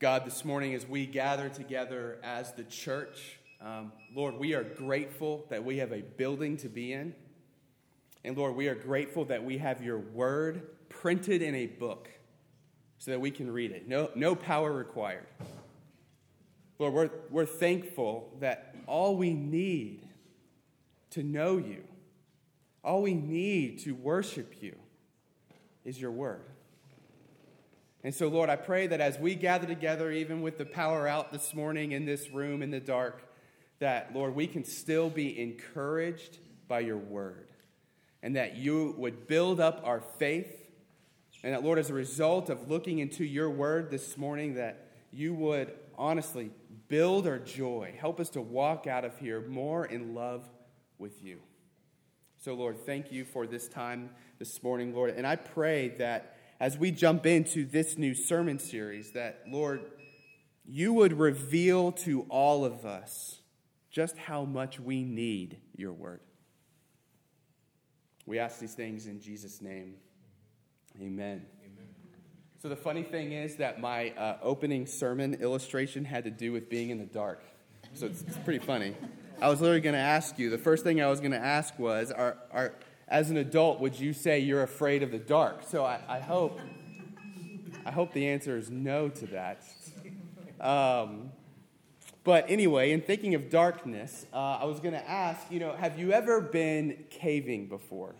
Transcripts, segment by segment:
God, this morning as we gather together as the church, um, Lord, we are grateful that we have a building to be in. And Lord, we are grateful that we have your word printed in a book so that we can read it. No, no power required. Lord, we're, we're thankful that all we need to know you, all we need to worship you, is your word. And so, Lord, I pray that as we gather together, even with the power out this morning in this room in the dark, that, Lord, we can still be encouraged by your word. And that you would build up our faith. And that, Lord, as a result of looking into your word this morning, that you would honestly build our joy. Help us to walk out of here more in love with you. So, Lord, thank you for this time this morning, Lord. And I pray that as we jump into this new sermon series, that, Lord, you would reveal to all of us just how much we need your word. We ask these things in Jesus' name. Amen. Amen. So, the funny thing is that my uh, opening sermon illustration had to do with being in the dark. So, it's, it's pretty funny. I was literally going to ask you, the first thing I was going to ask was, are, are, as an adult, would you say you're afraid of the dark? So I, I hope, I hope the answer is no to that. Um, but anyway, in thinking of darkness, uh, I was going to ask, you know, have you ever been caving before?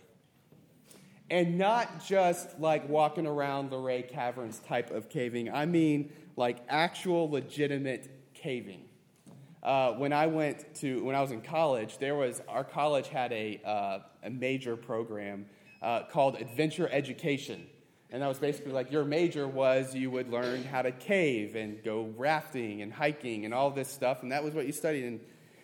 And not just like walking around Luray Caverns type of caving. I mean, like actual legitimate caving. Uh, when I went to when I was in college, there was our college had a uh, a major program uh, called Adventure Education, and that was basically like your major was you would learn how to cave and go rafting and hiking and all this stuff, and that was what you studied. And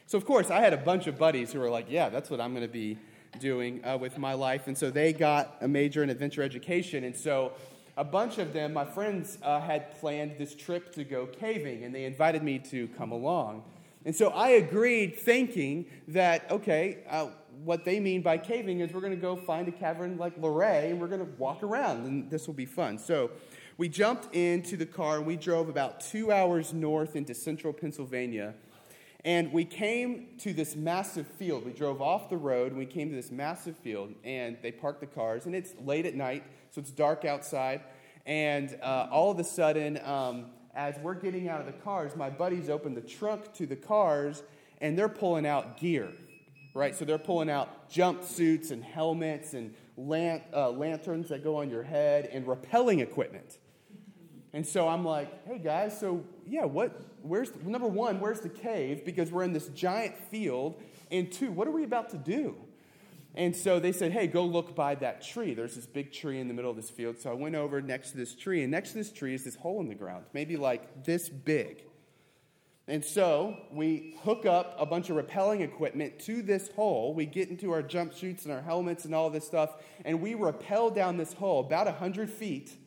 so, of course, I had a bunch of buddies who were like, "Yeah, that's what I'm going to be doing uh, with my life," and so they got a major in adventure education, and so. A bunch of them, my friends, uh, had planned this trip to go caving, and they invited me to come along. And so I agreed, thinking that, okay, uh, what they mean by caving is we're going to go find a cavern like Luray and we're going to walk around, and this will be fun. So we jumped into the car and we drove about two hours north into central Pennsylvania. And we came to this massive field. We drove off the road and we came to this massive field, and they parked the cars. And it's late at night, so it's dark outside. And uh, all of a sudden, um, as we're getting out of the cars, my buddies open the trunk to the cars and they're pulling out gear, right? So they're pulling out jumpsuits and helmets and lant, uh, lanterns that go on your head and rappelling equipment. And so I'm like, hey guys, so yeah, what, where's, number one, where's the cave? Because we're in this giant field. And two, what are we about to do? And so they said, hey, go look by that tree. There's this big tree in the middle of this field. So I went over next to this tree, and next to this tree is this hole in the ground, maybe like this big. And so we hook up a bunch of rappelling equipment to this hole. We get into our jumpsuits and our helmets and all this stuff, and we rappel down this hole about 100 feet.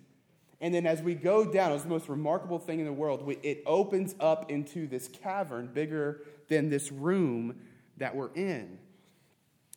And then as we go down, it's the most remarkable thing in the world. We, it opens up into this cavern bigger than this room that we're in.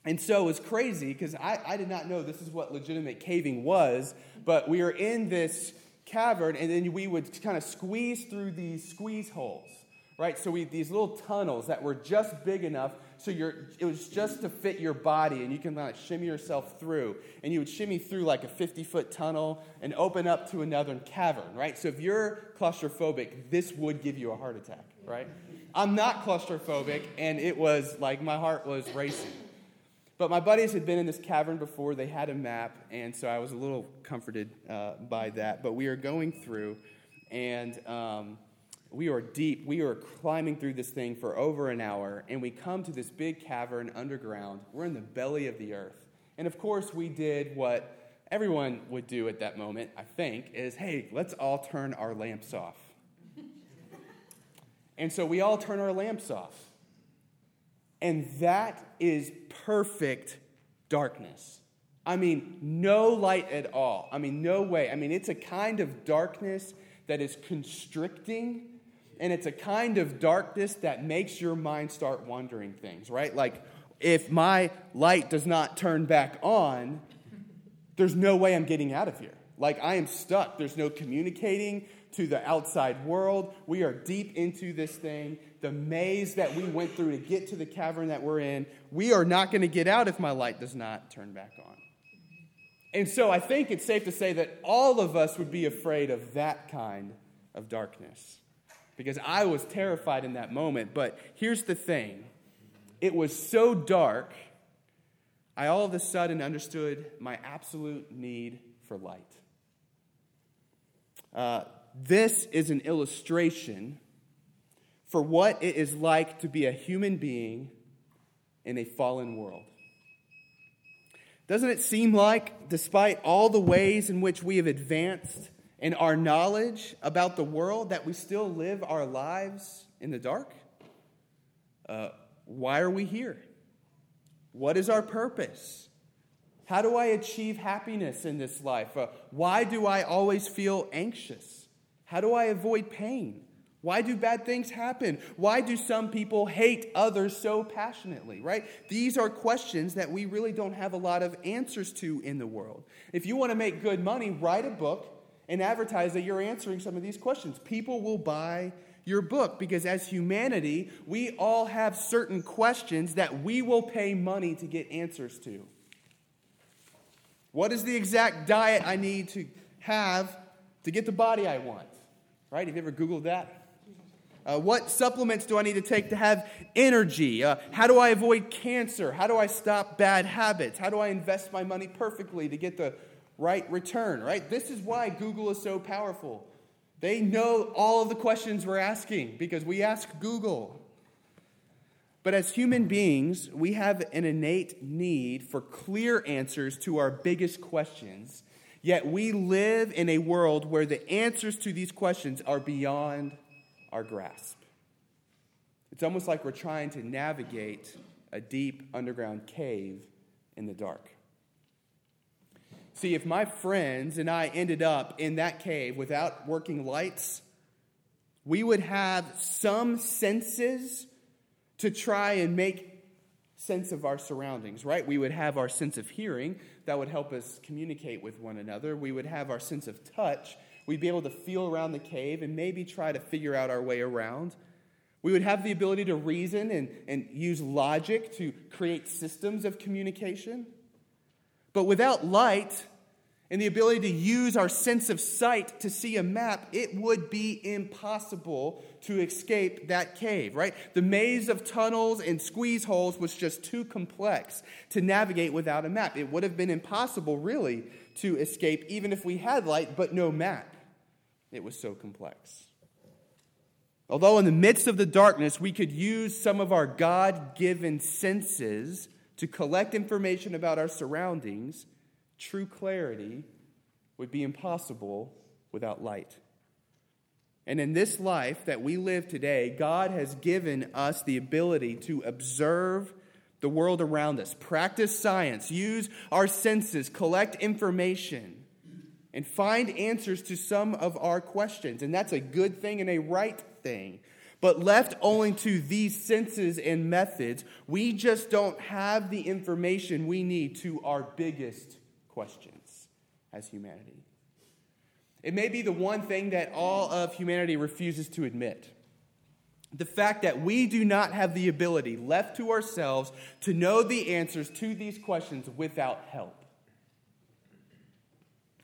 And so it was crazy because I, I did not know this is what legitimate caving was, but we were in this cavern and then we would kind of squeeze through these squeeze holes, right? So we these little tunnels that were just big enough so you're, it was just to fit your body and you can like shimmy yourself through. And you would shimmy through like a 50 foot tunnel and open up to another cavern, right? So if you're claustrophobic, this would give you a heart attack, right? I'm not claustrophobic and it was like my heart was racing. But my buddies had been in this cavern before. They had a map, and so I was a little comforted uh, by that. But we are going through, and um, we are deep. We are climbing through this thing for over an hour, and we come to this big cavern underground. We're in the belly of the earth. And of course, we did what everyone would do at that moment, I think, is hey, let's all turn our lamps off. and so we all turn our lamps off. And that is perfect darkness. I mean, no light at all. I mean, no way. I mean, it's a kind of darkness that is constricting, and it's a kind of darkness that makes your mind start wondering things, right? Like, if my light does not turn back on, there's no way I'm getting out of here. Like, I am stuck. There's no communicating, to the outside world. We are deep into this thing. The maze that we went through to get to the cavern that we're in, we are not going to get out if my light does not turn back on. And so I think it's safe to say that all of us would be afraid of that kind of darkness. Because I was terrified in that moment. But here's the thing it was so dark, I all of a sudden understood my absolute need for light. Uh, this is an illustration for what it is like to be a human being in a fallen world. Doesn't it seem like, despite all the ways in which we have advanced in our knowledge about the world, that we still live our lives in the dark? Uh, why are we here? What is our purpose? How do I achieve happiness in this life? Uh, why do I always feel anxious? How do I avoid pain? Why do bad things happen? Why do some people hate others so passionately, right? These are questions that we really don't have a lot of answers to in the world. If you want to make good money, write a book and advertise that you're answering some of these questions. People will buy your book because as humanity, we all have certain questions that we will pay money to get answers to. What is the exact diet I need to have to get the body I want? Right? Have you ever Googled that? Uh, what supplements do I need to take to have energy? Uh, how do I avoid cancer? How do I stop bad habits? How do I invest my money perfectly to get the right return? Right? This is why Google is so powerful. They know all of the questions we're asking because we ask Google. But as human beings, we have an innate need for clear answers to our biggest questions. Yet we live in a world where the answers to these questions are beyond our grasp. It's almost like we're trying to navigate a deep underground cave in the dark. See, if my friends and I ended up in that cave without working lights, we would have some senses to try and make sense of our surroundings, right? We would have our sense of hearing that would help us communicate with one another. We would have our sense of touch We'd be able to feel around the cave and maybe try to figure out our way around. We would have the ability to reason and, and use logic to create systems of communication. But without light and the ability to use our sense of sight to see a map, it would be impossible to escape that cave, right? The maze of tunnels and squeeze holes was just too complex to navigate without a map. It would have been impossible, really, to escape even if we had light but no map. It was so complex. Although in the midst of the darkness, we could use some of our God given senses to collect information about our surroundings, true clarity would be impossible without light. And in this life that we live today, God has given us the ability to observe the world around us, practice science, use our senses, collect information and find answers to some of our questions. And that's a good thing and a right thing. But left only to these senses and methods, we just don't have the information we need to our biggest questions as humanity. It may be the one thing that all of humanity refuses to admit. The fact that we do not have the ability left to ourselves to know the answers to these questions without help.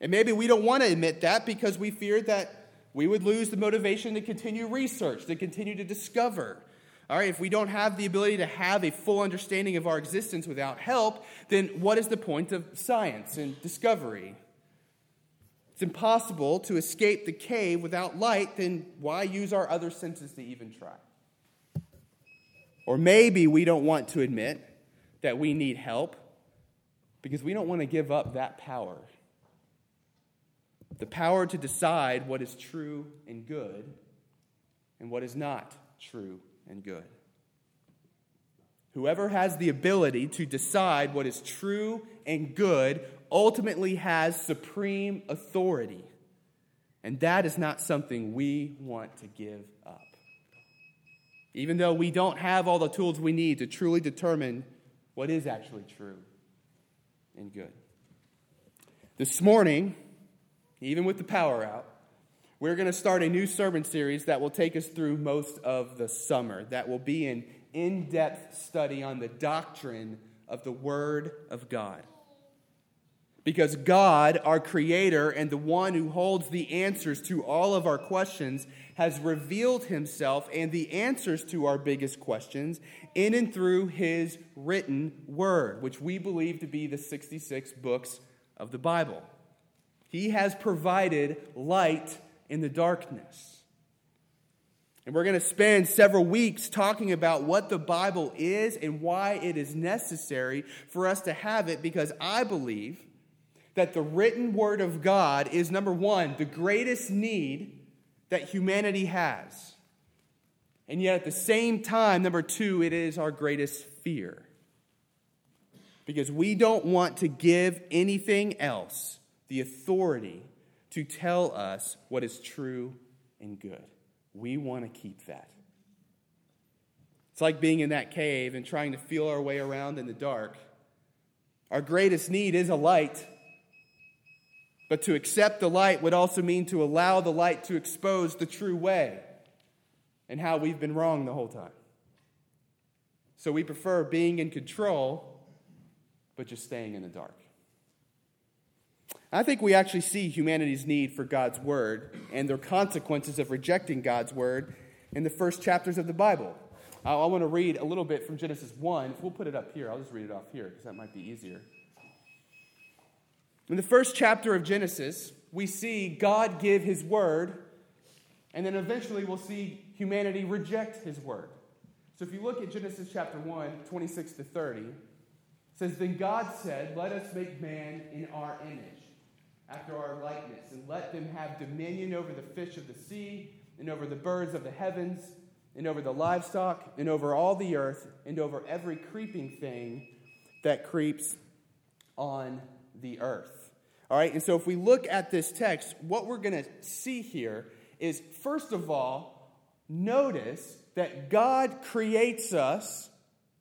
And maybe we don't want to admit that because we fear that we would lose the motivation to continue research, to continue to discover. All right, if we don't have the ability to have a full understanding of our existence without help, then what is the point of science and discovery? It's impossible to escape the cave without light, then why use our other senses to even try? Or maybe we don't want to admit that we need help because we don't want to give up that power the power to decide what is true and good and what is not true and good. Whoever has the ability to decide what is true and good ultimately has supreme authority. And that is not something we want to give up. Even though we don't have all the tools we need to truly determine what is actually true and good. This morning, even with the power out, We're going to start a new sermon series that will take us through most of the summer, that will be an in depth study on the doctrine of the Word of God. Because God, our Creator and the one who holds the answers to all of our questions, has revealed Himself and the answers to our biggest questions in and through His written Word, which we believe to be the 66 books of the Bible. He has provided light in the darkness. And we're going to spend several weeks talking about what the Bible is and why it is necessary for us to have it, because I believe that the written Word of God is number one, the greatest need that humanity has. And yet at the same time, number two, it is our greatest fear. Because we don't want to give anything else the authority to tell us what is true and good. We want to keep that. It's like being in that cave and trying to feel our way around in the dark. Our greatest need is a light. But to accept the light would also mean to allow the light to expose the true way and how we've been wrong the whole time. So we prefer being in control, but just staying in the dark. I think we actually see humanity's need for God's word and their consequences of rejecting God's word in the first chapters of the Bible. I, I want to read a little bit from Genesis 1. If we'll put it up here, I'll just read it off here because that might be easier. In the first chapter of Genesis, we see God give his word, and then eventually we'll see humanity reject his word. So if you look at Genesis chapter 1, 26 to 30, it says, Then God said, Let us make man in our image after our likeness, and let them have dominion over the fish of the sea, and over the birds of the heavens, and over the livestock, and over all the earth, and over every creeping thing that creeps on the earth. All right, and so if we look at this text, what we're going to see here is first of all, notice that God creates us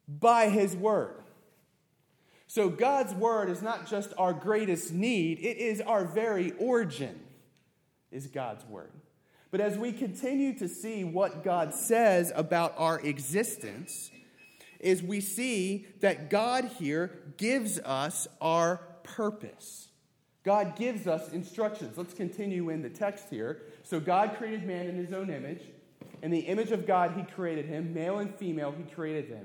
by his word. So God's word is not just our greatest need, it is our very origin, is God's word. But as we continue to see what God says about our existence, is we see that God here gives us our purpose. God gives us instructions. Let's continue in the text here. So God created man in his own image. In the image of God, he created him. Male and female, he created them.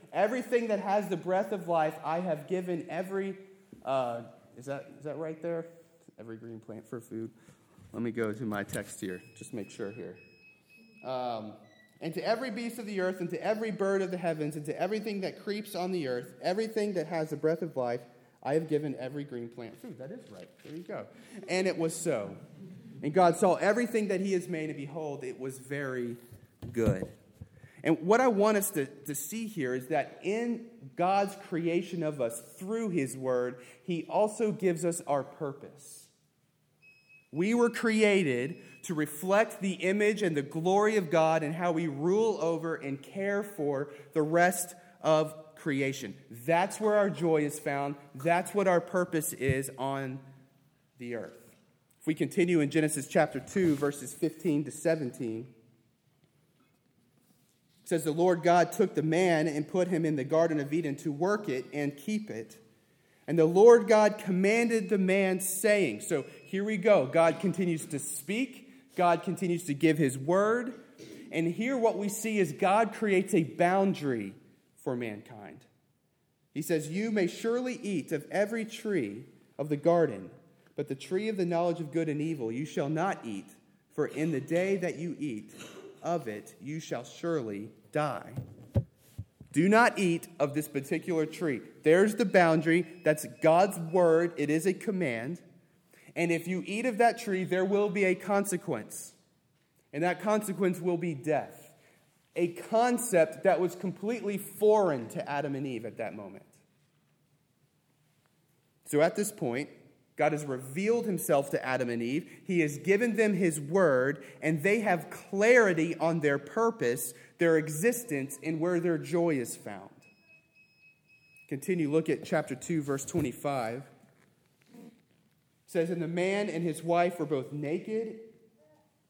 Everything that has the breath of life, I have given every. Uh, is that is that right there? Every green plant for food. Let me go to my text here. Just make sure here. Um, and to every beast of the earth, and to every bird of the heavens, and to everything that creeps on the earth, everything that has the breath of life, I have given every green plant food. That is right. There you go. And it was so. And God saw everything that He has made, and behold, it was very good. And what I want us to, to see here is that in God's creation of us through His Word, He also gives us our purpose. We were created to reflect the image and the glory of God and how we rule over and care for the rest of creation. That's where our joy is found. That's what our purpose is on the earth. If we continue in Genesis chapter 2, verses 15 to 17 says the Lord God took the man and put him in the Garden of Eden to work it and keep it. And the Lord God commanded the man, saying, So here we go. God continues to speak, God continues to give his word. And here, what we see is God creates a boundary for mankind. He says, You may surely eat of every tree of the garden, but the tree of the knowledge of good and evil you shall not eat, for in the day that you eat of it you shall surely die. Do not eat of this particular tree. There's the boundary. That's God's word. It is a command. And if you eat of that tree, there will be a consequence. And that consequence will be death. A concept that was completely foreign to Adam and Eve at that moment. So at this point, God has revealed himself to Adam and Eve. He has given them his word, and they have clarity on their purpose, their existence, and where their joy is found. Continue, look at chapter 2, verse 25. It says, And the man and his wife were both naked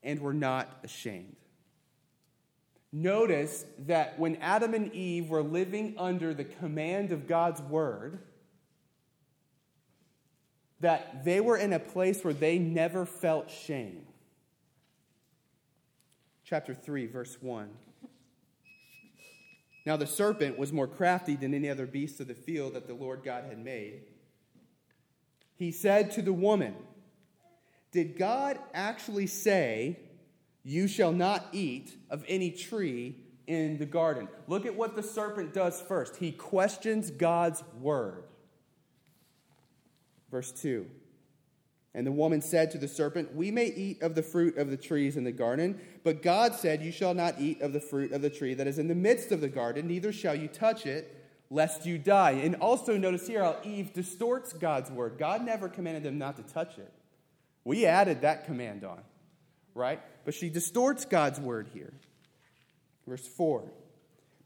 and were not ashamed. Notice that when Adam and Eve were living under the command of God's word, that they were in a place where they never felt shame. Chapter 3, verse 1. Now the serpent was more crafty than any other beast of the field that the Lord God had made. He said to the woman, Did God actually say, You shall not eat of any tree in the garden? Look at what the serpent does first. He questions God's word. Verse 2 And the woman said to the serpent, We may eat of the fruit of the trees in the garden, but God said, You shall not eat of the fruit of the tree that is in the midst of the garden, neither shall you touch it, lest you die. And also notice here how Eve distorts God's word. God never commanded them not to touch it. We added that command on, right? But she distorts God's word here. Verse 4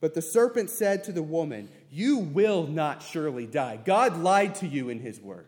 But the serpent said to the woman, You will not surely die. God lied to you in his word.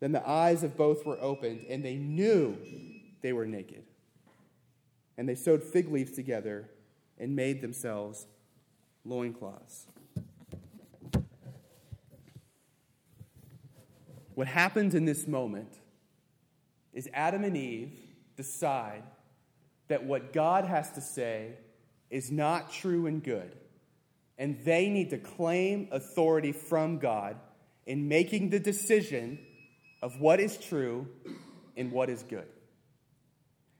Then the eyes of both were opened, and they knew they were naked. And they sewed fig leaves together and made themselves loincloths. What happens in this moment is Adam and Eve decide that what God has to say is not true and good. And they need to claim authority from God in making the decision of what is true and what is good.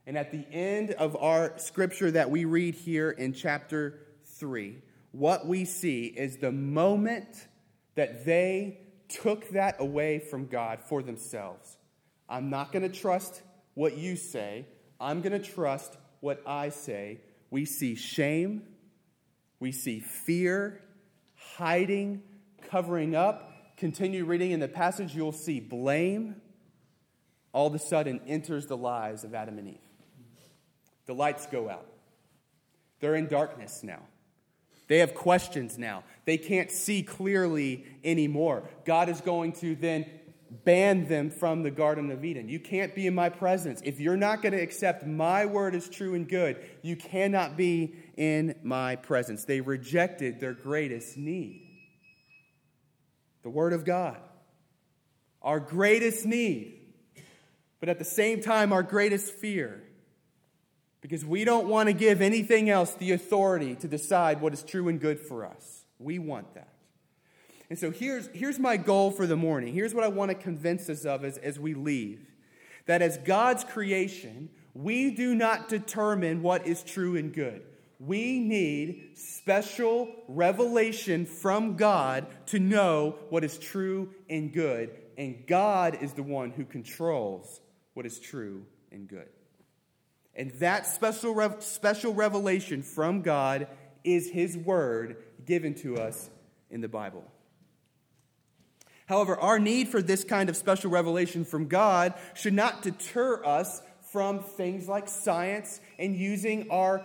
And at the end of our scripture that we read here in chapter 3, what we see is the moment that they took that away from God for themselves. I'm not going to trust what you say, I'm going to trust what I say. We see shame, we see fear, hiding, covering up, continue reading in the passage, you'll see blame all of a sudden enters the lives of Adam and Eve. The lights go out. They're in darkness now. They have questions now. They can't see clearly anymore. God is going to then ban them from the Garden of Eden. You can't be in my presence. If you're not going to accept my word as true and good, you cannot be in my presence. They rejected their greatest need the Word of God, our greatest need, but at the same time, our greatest fear. Because we don't want to give anything else the authority to decide what is true and good for us. We want that. And so here's, here's my goal for the morning. Here's what I want to convince us of as, as we leave that as God's creation, we do not determine what is true and good. We need special revelation from God to know what is true and good. And God is the one who controls what is true and good. And that special, rev- special revelation from God is His Word given to us in the Bible. However, our need for this kind of special revelation from God should not deter us from things like science and using our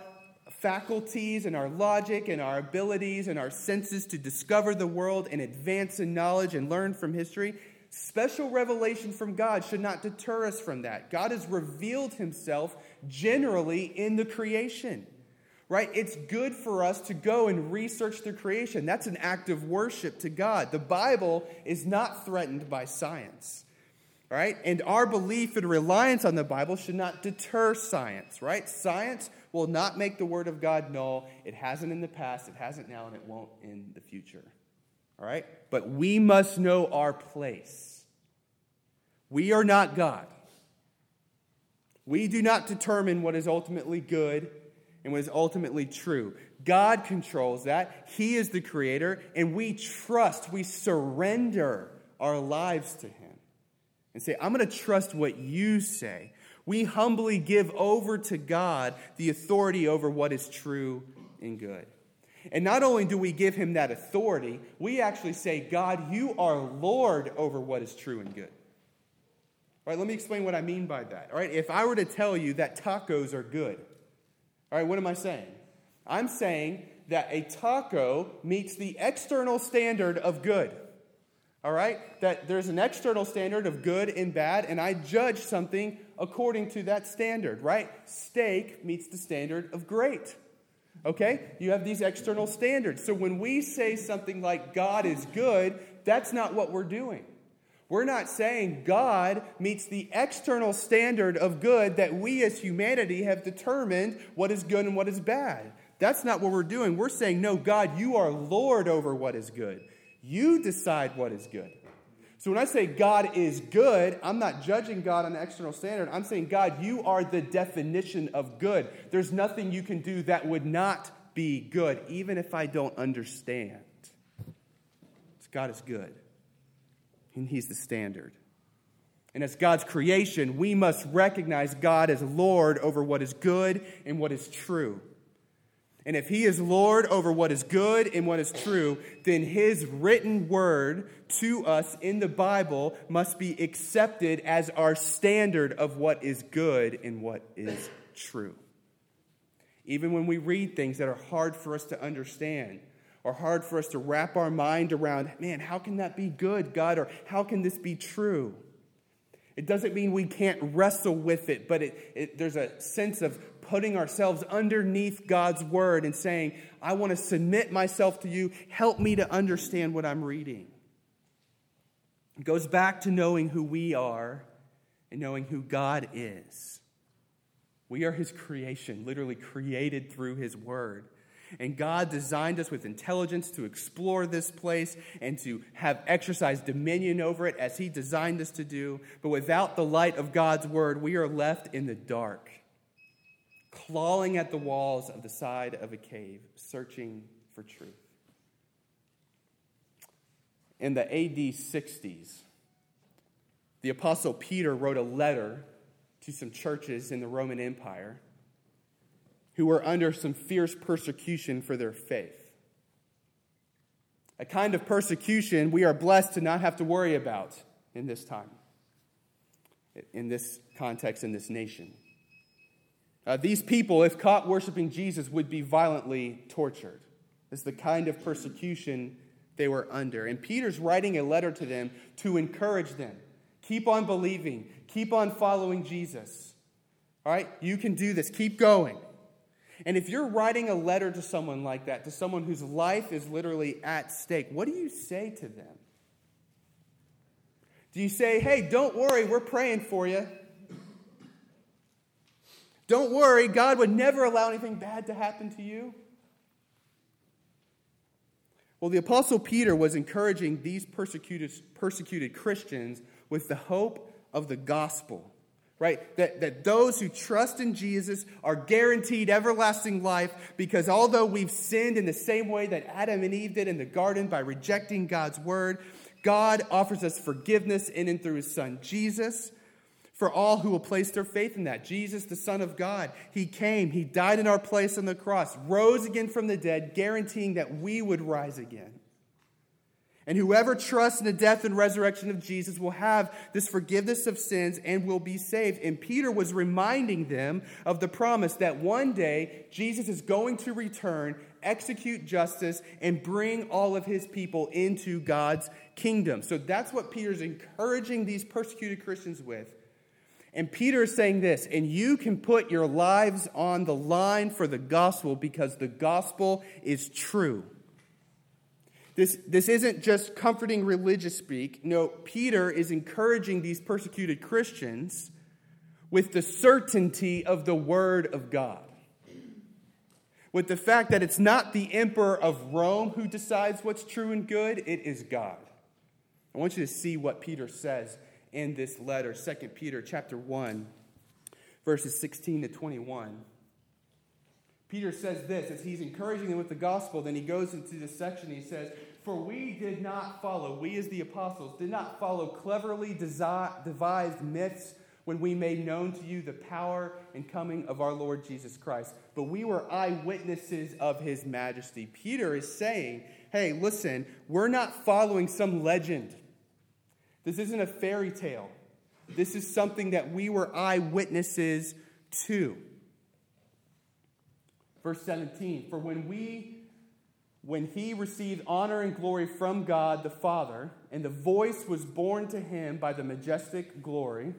faculties and our logic and our abilities and our senses to discover the world and advance in knowledge and learn from history, special revelation from God should not deter us from that. God has revealed himself generally in the creation. Right? It's good for us to go and research the creation. That's an act of worship to God. The Bible is not threatened by science. right? And our belief and reliance on the Bible should not deter science, right? Science will not make the Word of God null. It hasn't in the past, it hasn't now, and it won't in the future. All right? But we must know our place. We are not God. We do not determine what is ultimately good and what is ultimately true. God controls that. He is the creator, and we trust, we surrender our lives to Him and say, I'm going to trust what you say. We humbly give over to God the authority over what is true and good. And not only do we give him that authority, we actually say, God, you are Lord over what is true and good. All right, let me explain what I mean by that. All right, if I were to tell you that tacos are good, all right, what am I saying? I'm saying that a taco meets the external standard of good. All right? That there's an external standard of good and bad, and I judge something according to that standard, right? Steak meets the standard of great. Okay? You have these external standards. So when we say something like God is good, that's not what we're doing. We're not saying God meets the external standard of good that we as humanity have determined what is good and what is bad. That's not what we're doing. We're saying, no, God, you are Lord over what is good. You decide what is good. So when I say God is good, I'm not judging God on an external standard. I'm saying, God, you are the definition of good. There's nothing you can do that would not be good, even if I don't understand. God is good, and He's the standard. And as God's creation, we must recognize God as Lord over what is good and what is true. And if he is Lord over what is good and what is true, then his written word to us in the Bible must be accepted as our standard of what is good and what is true. Even when we read things that are hard for us to understand or hard for us to wrap our mind around, man, how can that be good, God? Or how can this be true? It doesn't mean we can't wrestle with it, but it, it, there's a sense of putting ourselves underneath God's word and saying, I want to submit myself to you. Help me to understand what I'm reading. It goes back to knowing who we are and knowing who God is. We are His creation, literally created through His word. And God designed us with intelligence to explore this place and to have exercised dominion over it as He designed us to do. But without the light of God's word, we are left in the dark clawing at the walls of the side of a cave, searching for truth. In the AD 60s, the Apostle Peter wrote a letter to some churches in the Roman Empire who were under some fierce persecution for their faith. A kind of persecution we are blessed to not have to worry about in this time, in this context, in this nation. Uh, these people, if caught worshiping Jesus, would be violently tortured. It's the kind of persecution they were under. And Peter's writing a letter to them to encourage them. Keep on believing, keep on following Jesus. All right? You can do this. Keep going. And if you're writing a letter to someone like that, to someone whose life is literally at stake, what do you say to them? Do you say, hey, don't worry, we're praying for you? Don't worry, God would never allow anything bad to happen to you. Well, the Apostle Peter was encouraging these persecuted, persecuted Christians with the hope of the gospel, right? That, that those who trust in Jesus are guaranteed everlasting life because although we've sinned in the same way that Adam and Eve did in the garden by rejecting God's word, God offers us forgiveness in and through his son Jesus for all who will place their faith in that. Jesus, the Son of God, He came, He died in our place on the cross, rose again from the dead, guaranteeing that we would rise again. And whoever trusts in the death and resurrection of Jesus will have this forgiveness of sins and will be saved. And Peter was reminding them of the promise that one day Jesus is going to return, execute justice, and bring all of his people into God's kingdom. So that's what Peter's encouraging these persecuted Christians with and Peter is saying this, and you can put your lives on the line for the gospel because the gospel is true. This, this isn't just comforting religious speak. No, Peter is encouraging these persecuted Christians with the certainty of the Word of God. With the fact that it's not the emperor of Rome who decides what's true and good, it is God. I want you to see what Peter says in this letter, 2 Peter chapter 1, verses 16 to 21. Peter says this as he's encouraging them with the gospel. Then he goes into this section. He says, For we did not follow, we as the apostles, did not follow cleverly devised myths when we made known to you the power and coming of our Lord Jesus Christ, but we were eyewitnesses of his majesty. Peter is saying, Hey, listen, we're not following some legend. This isn't a fairy tale. This is something that we were eyewitnesses to. Verse 17 For when we, when he received honor and glory from God the Father, and the voice was borne to him by the majestic glory,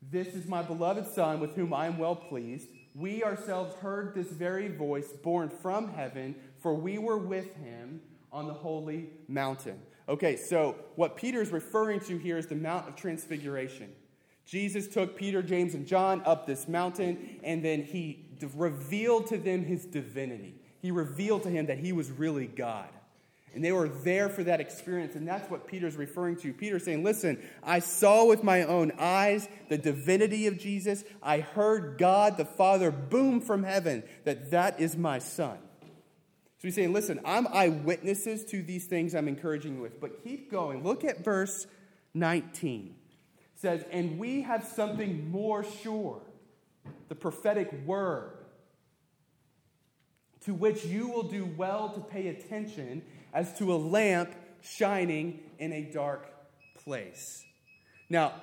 This is my beloved Son with whom I am well pleased. We ourselves heard this very voice borne from heaven, for we were with him on the holy mountain. Okay, so what Peter is referring to here is the Mount of Transfiguration. Jesus took Peter, James, and John up this mountain, and then he revealed to them his divinity. He revealed to him that he was really God. And they were there for that experience, and that's what Peter's referring to. Peter's saying, Listen, I saw with my own eyes the divinity of Jesus. I heard God the Father boom from heaven that that is my son. So he's saying, Listen, I'm eyewitnesses to these things I'm encouraging you with. But keep going. Look at verse 19. It says, And we have something more sure the prophetic word, to which you will do well to pay attention as to a lamp shining in a dark place. Now,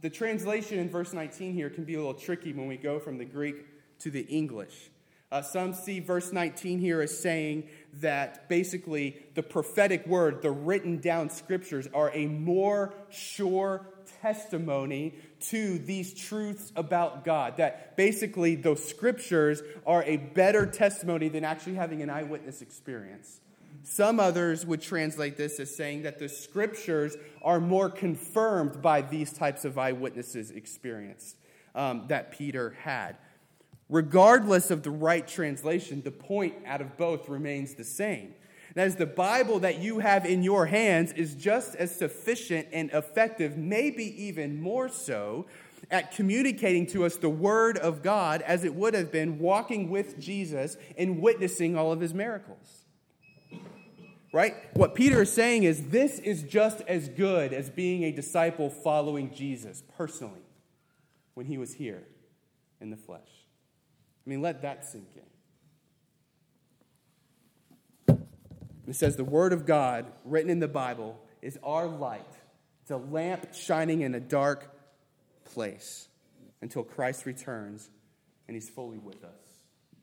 the translation in verse 19 here can be a little tricky when we go from the Greek to the English. Uh, some see verse 19 here as saying that basically the prophetic word, the written down scriptures, are a more sure testimony to these truths about God. That basically those scriptures are a better testimony than actually having an eyewitness experience. Some others would translate this as saying that the scriptures are more confirmed by these types of eyewitnesses experience um, that Peter had. Regardless of the right translation, the point out of both remains the same. That is, the Bible that you have in your hands is just as sufficient and effective, maybe even more so, at communicating to us the Word of God as it would have been walking with Jesus and witnessing all of his miracles. Right? What Peter is saying is this is just as good as being a disciple following Jesus personally when he was here in the flesh. I mean, let that sink in. It says, The Word of God, written in the Bible, is our light. It's a lamp shining in a dark place until Christ returns and he's fully with us.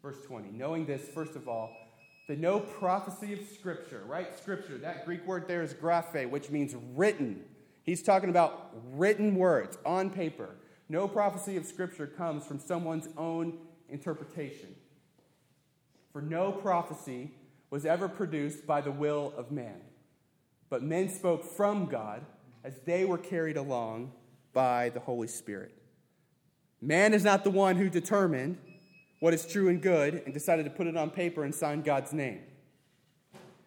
Verse 20. Knowing this, first of all, that no prophecy of Scripture, right? Scripture, that Greek word there is graphe, which means written. He's talking about written words on paper. No prophecy of Scripture comes from someone's own interpretation. For no prophecy was ever produced by the will of man, but men spoke from God as they were carried along by the Holy Spirit. Man is not the one who determined what is true and good and decided to put it on paper and sign God's name.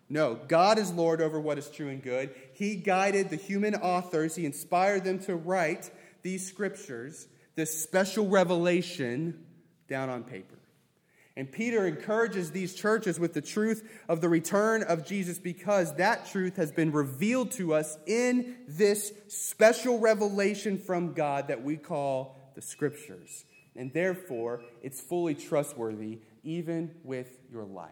No, God is Lord over what is true and good. He guided the human authors, He inspired them to write these scriptures, this special revelation, down on paper. And Peter encourages these churches with the truth of the return of Jesus because that truth has been revealed to us in this special revelation from God that we call the Scriptures. And therefore, it's fully trustworthy even with your life.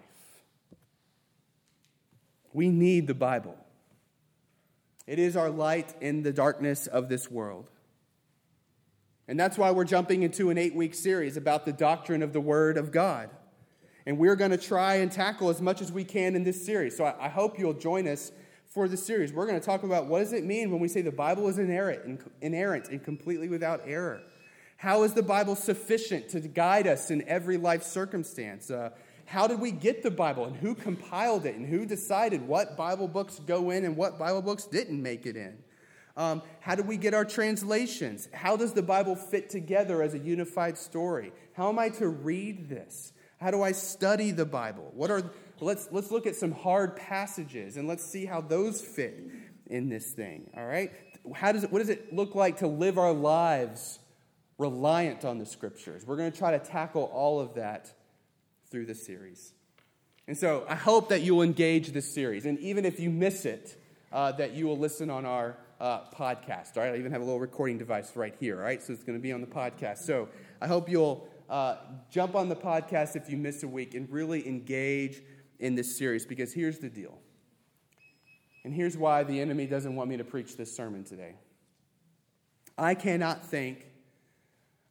We need the Bible. It is our light in the darkness of this world. And that's why we're jumping into an eight week series about the doctrine of the Word of God. And we're going to try and tackle as much as we can in this series. So I, hope you'll join us for the series. We're going to talk about what does it mean when we say the Bible is inerrant and, inerrant and completely without error. How is the Bible sufficient to guide us in every life circumstance? Uh, how did we get the Bible and who compiled it and who decided what Bible books go in and what Bible books didn't make it in? Um, how do we get our translations? How does the Bible fit together as a unified story? How am I to read this? How do I study the Bible? What are let's let's look at some hard passages and let's see how those fit in this thing. All right? How does it, what does it look like to live our lives reliant on the scriptures? We're going to try to tackle all of that through the series. And so I hope that you'll engage this series. And even if you miss it, uh, that you will listen on our uh, podcast. All right, I even have a little recording device right here. All right, so it's going to be on the podcast. So I hope you'll uh, jump on the podcast if you miss a week and really engage in this series because here's the deal. And here's why the enemy doesn't want me to preach this sermon today. I cannot think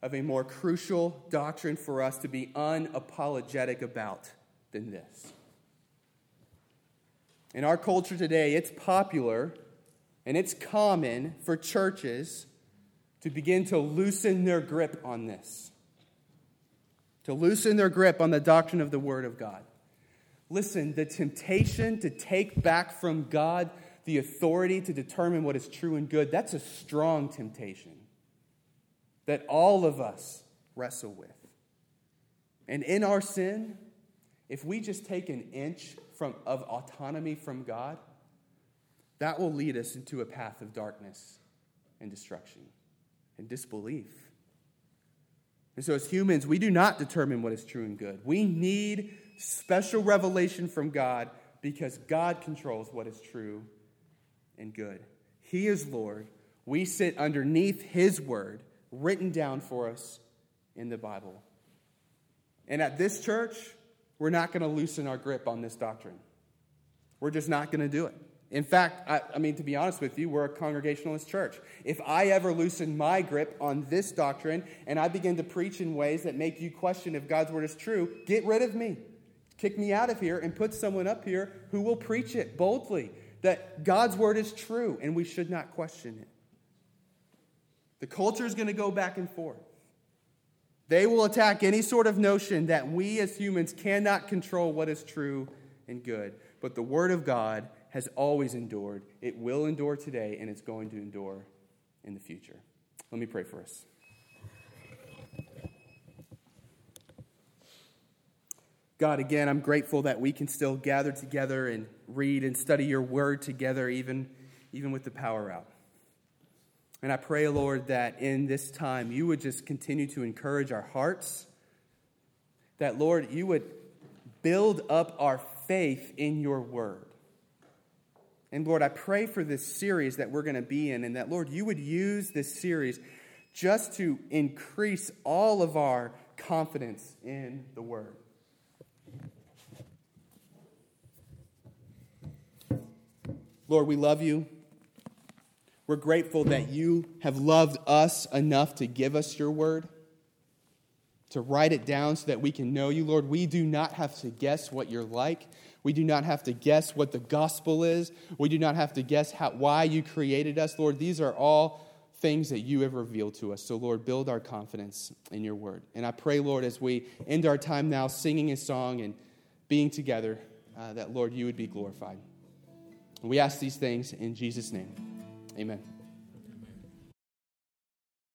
of a more crucial doctrine for us to be unapologetic about than this. In our culture today, it's popular and it's common for churches to begin to loosen their grip on this, to loosen their grip on the doctrine of the Word of God. Listen, the temptation to take back from God the authority to determine what is true and good, that's a strong temptation that all of us wrestle with. And in our sin, if we just take an inch from, of autonomy from God, that will lead us into a path of darkness and destruction and disbelief. And so, as humans, we do not determine what is true and good. We need special revelation from God because God controls what is true and good. He is Lord. We sit underneath His word written down for us in the Bible. And at this church, we're not going to loosen our grip on this doctrine. We're just not going to do it. In fact, I, I, mean, to be honest with you, we're a congregationalist church. If I ever loosen my grip on this doctrine and I begin to preach in ways that make you question if God's word is true, get rid of me. Kick me out of here and put someone up here who will preach it boldly that God's word is true and we should not question it. The culture is going to go back and forth. They will attack any sort of notion that we as humans cannot control what is true and good. But the word of God has always endured. It will endure today, and it's going to endure in the future. Let me pray for us. God, again, I'm grateful that we can still gather together and read and study your word together, even, even with the power out. And I pray, Lord, that in this time you would just continue to encourage our hearts. That, Lord, you would build up our faith in your word. And Lord, I pray for this series that we're going to be in, and that, Lord, you would use this series just to increase all of our confidence in the Word. Lord, we love you. We're grateful that you have loved us enough to give us your word, to write it down so that we can know you. Lord, we do not have to guess what you're like. We do not have to guess what the gospel is. We do not have to guess how, why you created us. Lord, these are all things that you have revealed to us. So, Lord, build our confidence in your word. And I pray, Lord, as we end our time now singing a song and being together, uh, that, Lord, you would be glorified. we ask these things in Jesus' name. Amen.